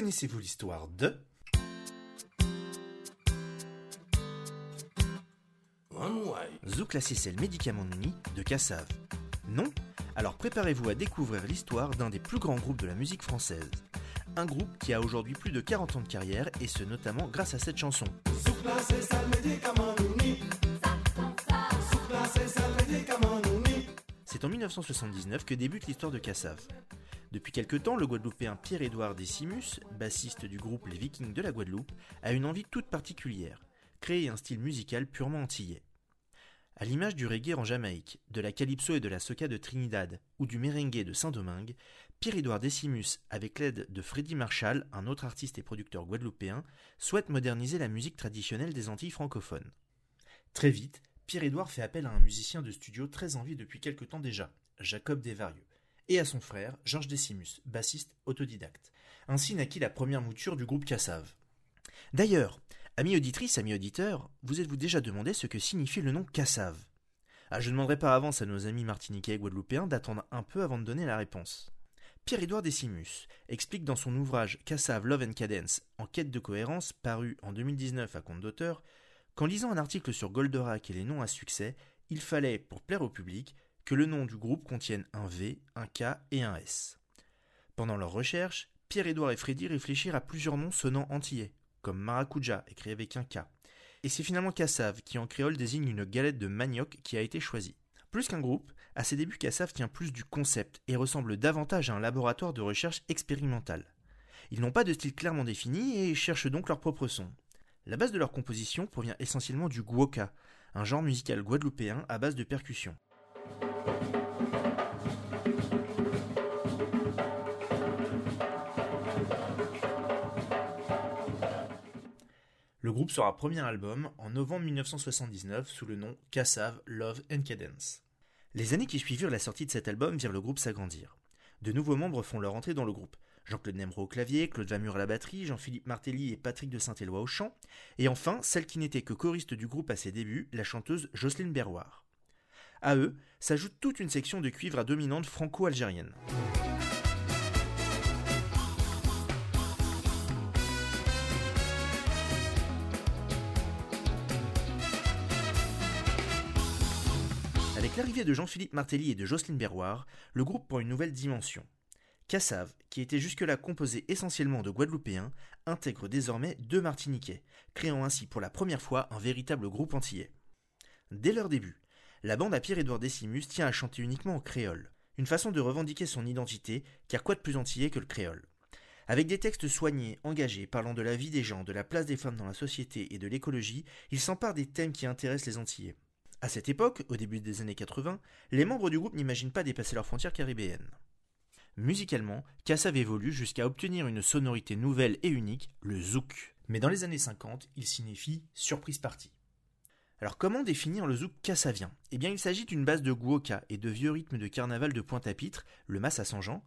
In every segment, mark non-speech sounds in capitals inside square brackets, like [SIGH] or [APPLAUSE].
Connaissez-vous l'histoire de Zouk la celle médicament Nuni de Cassav Non Alors préparez-vous à découvrir l'histoire d'un des plus grands groupes de la musique française. Un groupe qui a aujourd'hui plus de 40 ans de carrière et ce notamment grâce à cette chanson. C'est en 1979 que débute l'histoire de Cassav. Depuis quelque temps, le Guadeloupéen Pierre-Édouard Decimus, bassiste du groupe Les Vikings de la Guadeloupe, a une envie toute particulière, créer un style musical purement antillais. À l'image du reggae en Jamaïque, de la calypso et de la soca de Trinidad ou du merengue de Saint-Domingue, Pierre-Édouard Decimus, avec l'aide de Freddy Marshall, un autre artiste et producteur guadeloupéen, souhaite moderniser la musique traditionnelle des Antilles francophones. Très vite, Pierre-Édouard fait appel à un musicien de studio très en vie depuis quelque temps déjà, Jacob Desvarieux, et à son frère, Georges Decimus, bassiste autodidacte. Ainsi naquit la première mouture du groupe Cassav. D'ailleurs, amis auditrices, amis auditeurs, vous êtes-vous déjà demandé ce que signifie le nom Cassav? Ah, Je ne demanderai pas avance à nos amis martiniquais et guadeloupéens d'attendre un peu avant de donner la réponse. Pierre-Édouard Decimus explique dans son ouvrage Cassav Love and Cadence, en quête de cohérence, paru en 2019 à compte d'auteur, qu'en lisant un article sur Goldorak et les noms à succès, il fallait, pour plaire au public, que le nom du groupe contienne un V, un K et un S. Pendant leur recherche, Pierre-Édouard et Freddy réfléchirent à plusieurs noms sonnant antillais, comme Maracuja, écrit avec un K. Et c'est finalement Cassav, qui en créole désigne une galette de manioc, qui a été choisi. Plus qu'un groupe, à ses débuts, Cassav tient plus du concept et ressemble davantage à un laboratoire de recherche expérimentale. Ils n'ont pas de style clairement défini et cherchent donc leur propre son. La base de leur composition provient essentiellement du guoka, un genre musical guadeloupéen à base de percussions. Le groupe sera premier album en novembre 1979 sous le nom Cassav Love and Cadence. Les années qui suivirent la sortie de cet album virent le groupe s'agrandir. De nouveaux membres font leur entrée dans le groupe. Jean-Claude Nemro au clavier, Claude Vamur à la batterie, Jean-Philippe Martelly et Patrick de Saint-Éloi au chant, et enfin celle qui n'était que choriste du groupe à ses débuts, la chanteuse Jocelyne Berroir. À eux s'ajoute toute une section de cuivre à dominante franco-algérienne. Avec l'arrivée de Jean-Philippe Martelly et de Jocelyne Berroir, le groupe prend une nouvelle dimension. Cassav, qui était jusque-là composé essentiellement de Guadeloupéens, intègre désormais deux Martiniquais, créant ainsi pour la première fois un véritable groupe antillais. Dès leur début, la bande à Pierre-Édouard Decimus tient à chanter uniquement en créole, une façon de revendiquer son identité, car quoi de plus antillais que le créole? Avec des textes soignés, engagés, parlant de la vie des gens, de la place des femmes dans la société et de l'écologie, il s'empare des thèmes qui intéressent les Antillais. À cette époque, au début des années 80, les membres du groupe n'imaginent pas dépasser leurs frontières caribéennes. Musicalement, Kassav évolue jusqu'à obtenir une sonorité nouvelle et unique, le zouk. Mais dans les années 50, il signifie surprise partie. Alors comment définir le zouk kassavien? Eh bien il s'agit d'une base de guoka et de vieux rythmes de carnaval de Pointe-à-Pitre, le mas à Saint-Jean.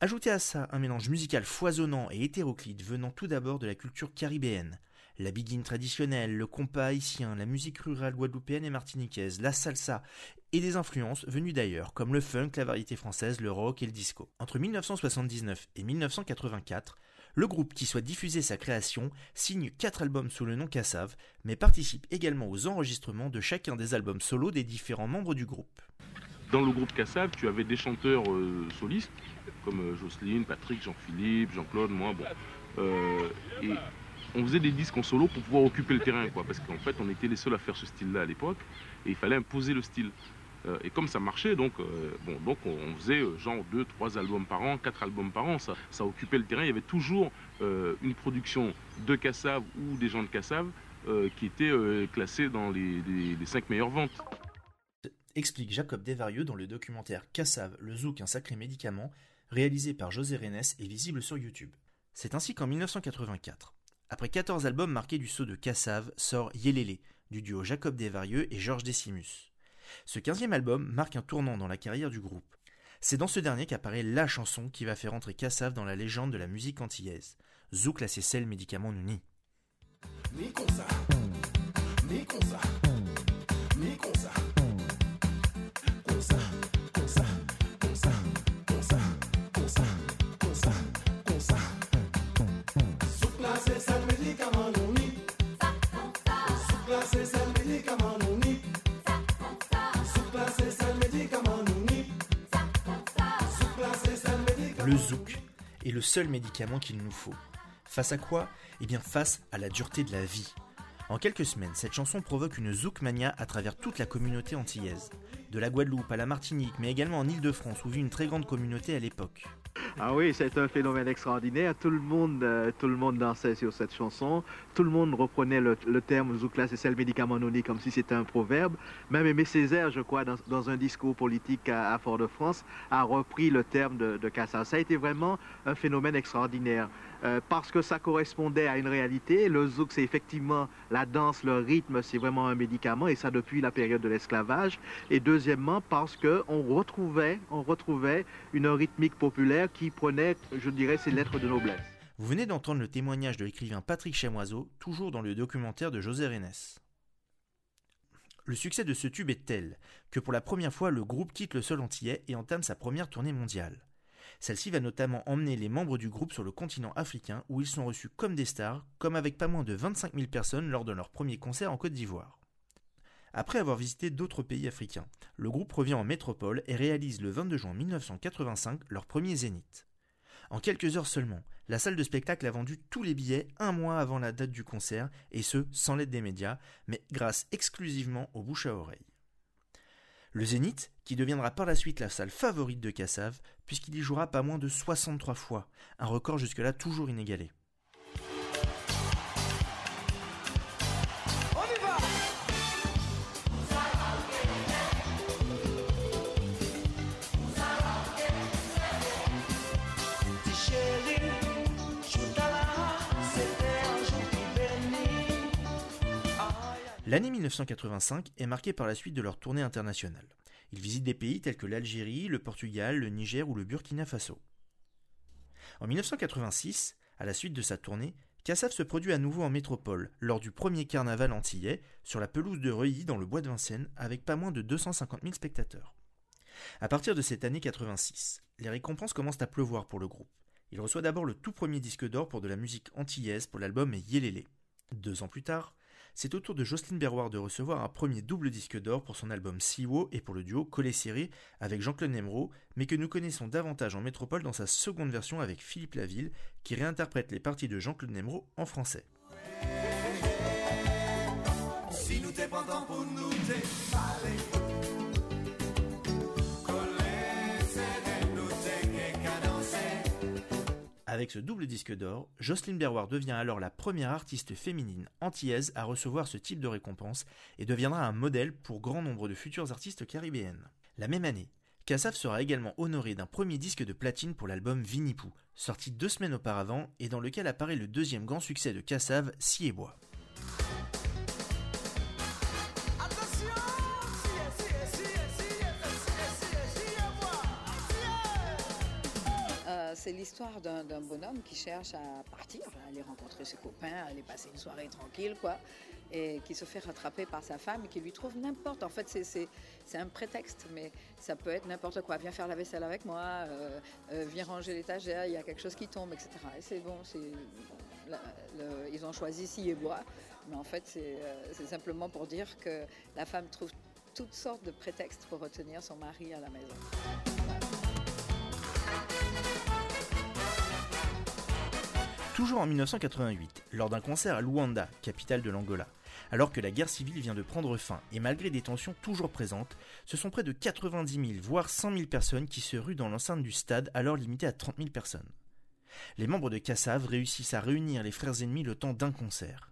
Ajoutez à ça un mélange musical foisonnant et hétéroclite venant tout d'abord de la culture caribéenne, la biguine traditionnelle, le compas haïtien, la musique rurale guadeloupéenne et martiniquaise, la salsa, et des influences venues d'ailleurs, comme le funk, la variété française, le rock et le disco. Entre 1979 et 1984, le groupe qui souhaite diffuser sa création signe quatre albums sous le nom Cassav, mais participe également aux enregistrements de chacun des albums solo des différents membres du groupe. Dans le groupe Cassav, tu avais des chanteurs euh, solistes, comme euh, Jocelyne, Patrick, Jean-Philippe, Jean-Claude, moi, bon. Euh, on faisait des disques en solo pour pouvoir occuper le terrain, quoi, parce qu'en fait, on était les seuls à faire ce style-là à l'époque, et il fallait imposer le style. Euh, et comme ça marchait, donc, euh, bon, donc on, faisait euh, genre 2, 3 albums par an, 4 albums par an, ça, ça occupait le terrain. Il y avait toujours une production de Cassav ou des gens de Cassav qui étaient classés dans les, les, 5 meilleures ventes. Explique Jacob Desvarieux dans le documentaire Cassav, le zouk, un sacré médicament, réalisé par José Renes et visible sur YouTube. C'est ainsi qu'en 1984, après 14 albums marqués du saut de Cassav, sort Yelele, du duo Jacob Desvarieux et Georges Decimus. Ce 15e album marque un tournant dans la carrière du groupe. C'est dans ce dernier qu'apparaît la chanson qui va faire entrer Cassav dans la légende de la musique antillaise. Zouk la sel médicament Nuni. Le est le seul médicament qu'il nous faut. Face à quoi? Eh bien face à la dureté de la vie. En quelques semaines, cette chanson provoque une zoukmania à travers toute la communauté antillaise. De la Guadeloupe à la Martinique, mais également en Île-de-France, où vit une très grande communauté à l'époque. Ah oui, c'est un phénomène extraordinaire. Tout le monde, euh, tout le monde dansait sur cette chanson. Tout le monde reprenait le, terme Zoukla, c'est le médicament noni comme si c'était un proverbe. Même Aimé Césaire, je crois, dans, un discours politique à, Fort-de-France, a repris le terme de, de. Ça a été vraiment un phénomène extraordinaire. Euh, parce que ça correspondait à une réalité. Le zouk, c'est effectivement la danse, le rythme, c'est vraiment un médicament, et ça depuis la période de l'esclavage. Et deuxièmement, parce qu'on retrouvait, on retrouvait une rythmique populaire prenait, je dirais, ses lettres de noblesse. Vous venez d'entendre le témoignage de l'écrivain Patrick Chamoiseau, toujours dans le documentaire de José Renes. Le succès de ce tube est tel que pour la première fois le groupe quitte le sol antillais et entame sa première tournée mondiale. Celle-ci va notamment emmener les membres du groupe sur le continent africain où ils sont reçus comme des stars, comme avec pas moins de 25 000 personnes lors de leur premier concert en Côte d'Ivoire. Après avoir visité d'autres pays africains, le groupe revient en métropole et réalise le 22 juin 1985 leur premier zénith. En quelques heures seulement, la salle de spectacle a vendu tous les billets un mois avant la date du concert, et ce, sans l'aide des médias, mais grâce exclusivement aux bouche à oreille. Le Zénith, qui deviendra par la suite la salle favorite de Kassav, puisqu'il y jouera pas moins de 63 fois, un record jusque-là toujours inégalé. L'année 1985 est marquée par la suite de leur tournée internationale. Ils visitent des pays tels que l'Algérie, le Portugal, le Niger ou le Burkina Faso. En 1986, à la suite de sa tournée, Kassav se produit à nouveau en métropole, lors du premier carnaval antillais, sur la pelouse de Reuilly dans le bois de Vincennes, avec pas moins de 250 000 spectateurs. À partir de cette année 86, les récompenses commencent à pleuvoir pour le groupe. Il reçoit d'abord le tout premier disque d'or pour de la musique antillaise pour l'album Yélélé. Deux ans plus tard, c'est au tour de Jocelyne Berroir de recevoir un premier double disque d'or pour son album Siwo et pour le duo Collet Serré avec Jean-Claude Nemro, mais que nous connaissons davantage en métropole dans sa seconde version avec Philippe Laville, qui réinterprète les parties de Jean-Claude Nemro en français. Avec ce double disque d'or, Jocelyn Berroir devient alors la première artiste féminine antillaise à recevoir ce type de récompense et deviendra un modèle pour grand nombre de futurs artistes caribéennes. La même année, Kassav sera également honoré d'un premier disque de platine pour l'album Vinipou, sorti deux semaines auparavant et dans lequel apparaît le deuxième grand succès de Kassav, Si et Bois. C'est l'histoire d'un bonhomme qui cherche à partir, à aller rencontrer ses copains, à aller passer une soirée tranquille, quoi, et qui se fait rattraper par sa femme et qui lui trouve n'importe. En fait, c'est un prétexte, mais ça peut être n'importe quoi. Viens faire la vaisselle avec moi, euh, euh, viens ranger l'étagère, il y a quelque chose qui tombe, etc. Et c'est bon, ils ont choisi si et bois, mais en fait, euh, c'est simplement pour dire que la femme trouve toutes sortes de prétextes pour retenir son mari à la maison. Toujours en 1988, lors d'un concert à Luanda, capitale de l'Angola, alors que la guerre civile vient de prendre fin et malgré des tensions toujours présentes, ce sont près de 90 000 voire 100 000 personnes qui se ruent dans l'enceinte du stade alors limité à 30 000 personnes. Les membres de Kassav réussissent à réunir les frères ennemis le temps d'un concert.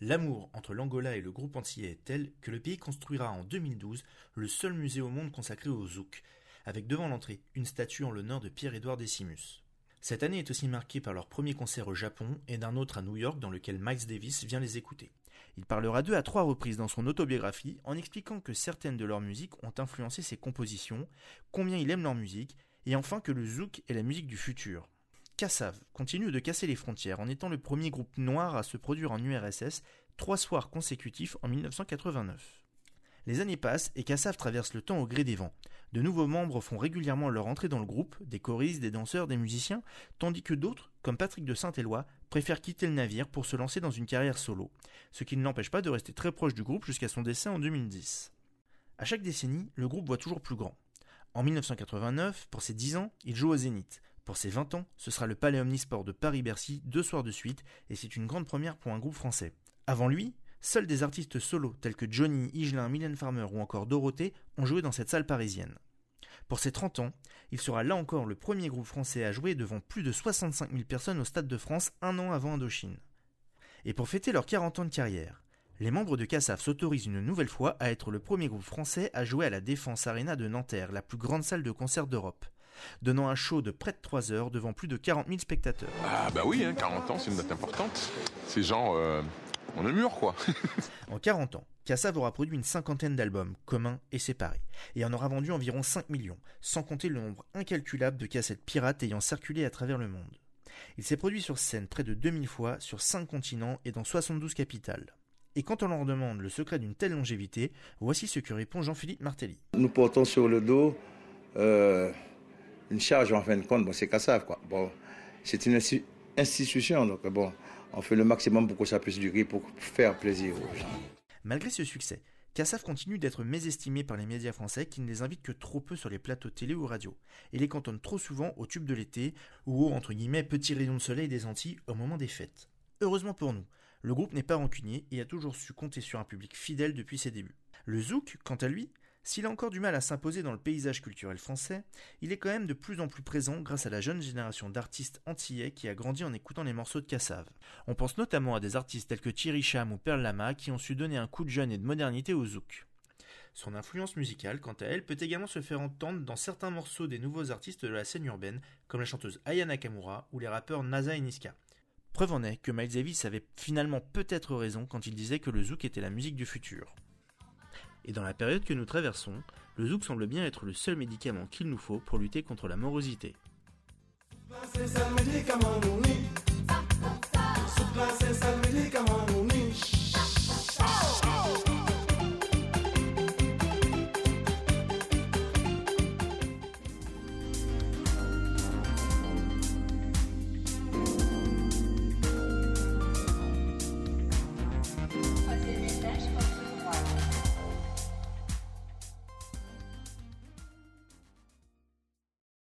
L'amour entre l'Angola et le groupe antillais est tel que le pays construira en 2012 le seul musée au monde consacré au zouk, avec devant l'entrée une statue en l'honneur de Pierre-Édouard Décimus. Cette année est aussi marquée par leur premier concert au Japon et d'un autre à New York dans lequel Miles Davis vient les écouter. Il parlera deux à trois reprises dans son autobiographie en expliquant que certaines de leurs musiques ont influencé ses compositions, combien il aime leur musique, et enfin que le zouk est la musique du futur. Kassav continue de casser les frontières en étant le premier groupe noir à se produire en URSS trois soirs consécutifs en 1989. Les années passent et Kassav traverse le temps au gré des vents. De nouveaux membres font régulièrement leur entrée dans le groupe, des choristes, des danseurs, des musiciens, tandis que d'autres, comme Patrick de Saint-Éloi, préfère quitter le navire pour se lancer dans une carrière solo, ce qui ne l'empêche pas de rester très proche du groupe jusqu'à son décès en 2010. À chaque décennie, le groupe voit toujours plus grand. En 1989, pour ses 10 ans, il joue au Zénith. Pour ses 20 ans, ce sera le Palais Omnisport de Paris-Bercy deux soirs de suite, et c'est une grande première pour un groupe français. Avant lui, seuls des artistes solos tels que Johnny, Higelin, Mylène Farmer ou encore Dorothée ont joué dans cette salle parisienne. Pour ses 30 ans, il sera là encore le premier groupe français à jouer devant plus de 65 000 personnes au Stade de France un an avant Indochine. Et pour fêter leurs 40 ans de carrière, les membres de Cassaf s'autorisent une nouvelle fois à être le premier groupe français à jouer à la Défense Arena de Nanterre, la plus grande salle de concert d'Europe, donnant un show de près de 3 heures devant plus de 40 000 spectateurs. Ah bah oui, 40 hein, ans, c'est une date importante. Ces gens, euh, on est mûr quoi. [LAUGHS] en 40 ans, Kassav aura produit une cinquantaine d'albums, communs et séparés, et en aura vendu environ 5 millions, sans compter le nombre incalculable de cassettes pirates ayant circulé à travers le monde. Il s'est produit sur scène près de 2000 fois sur 5 continents et dans 72 capitales. Et quand on leur demande le secret d'une telle longévité, voici ce que répond Jean-Philippe Martelly. Nous portons sur le dos euh, une charge en fin de compte, bon, c'est Kassav quoi. Bon, c'est une institution, donc bon, on fait le maximum pour que ça puisse durer, pour faire plaisir aux gens. Malgré ce succès, Kassav continue d'être mésestimé par les médias français qui ne les invitent que trop peu sur les plateaux télé ou radio, et les cantonnent trop souvent au tube de l'été ou au entre guillemets petit rayon de soleil des Antilles au moment des fêtes. Heureusement pour nous, le groupe n'est pas rancunier et a toujours su compter sur un public fidèle depuis ses débuts. Le zouk, quant à lui, s'il a encore du mal à s'imposer dans le paysage culturel français, il est quand même de plus en plus présent grâce à la jeune génération d'artistes antillais qui a grandi en écoutant les morceaux de Cassav. On pense notamment à des artistes tels que Thierry Cham ou Perle Lama qui ont su donner un coup de jeune et de modernité au zouk. Son influence musicale, quant à elle, peut également se faire entendre dans certains morceaux des nouveaux artistes de la scène urbaine, comme la chanteuse Aya Nakamura ou les rappeurs Nasa et Niska. Preuve en est que Miles Davis avait finalement peut-être raison quand il disait que le zouk était la musique du futur. Et dans la période que nous traversons, le zouk semble bien être le seul médicament qu'il nous faut pour lutter contre la morosité.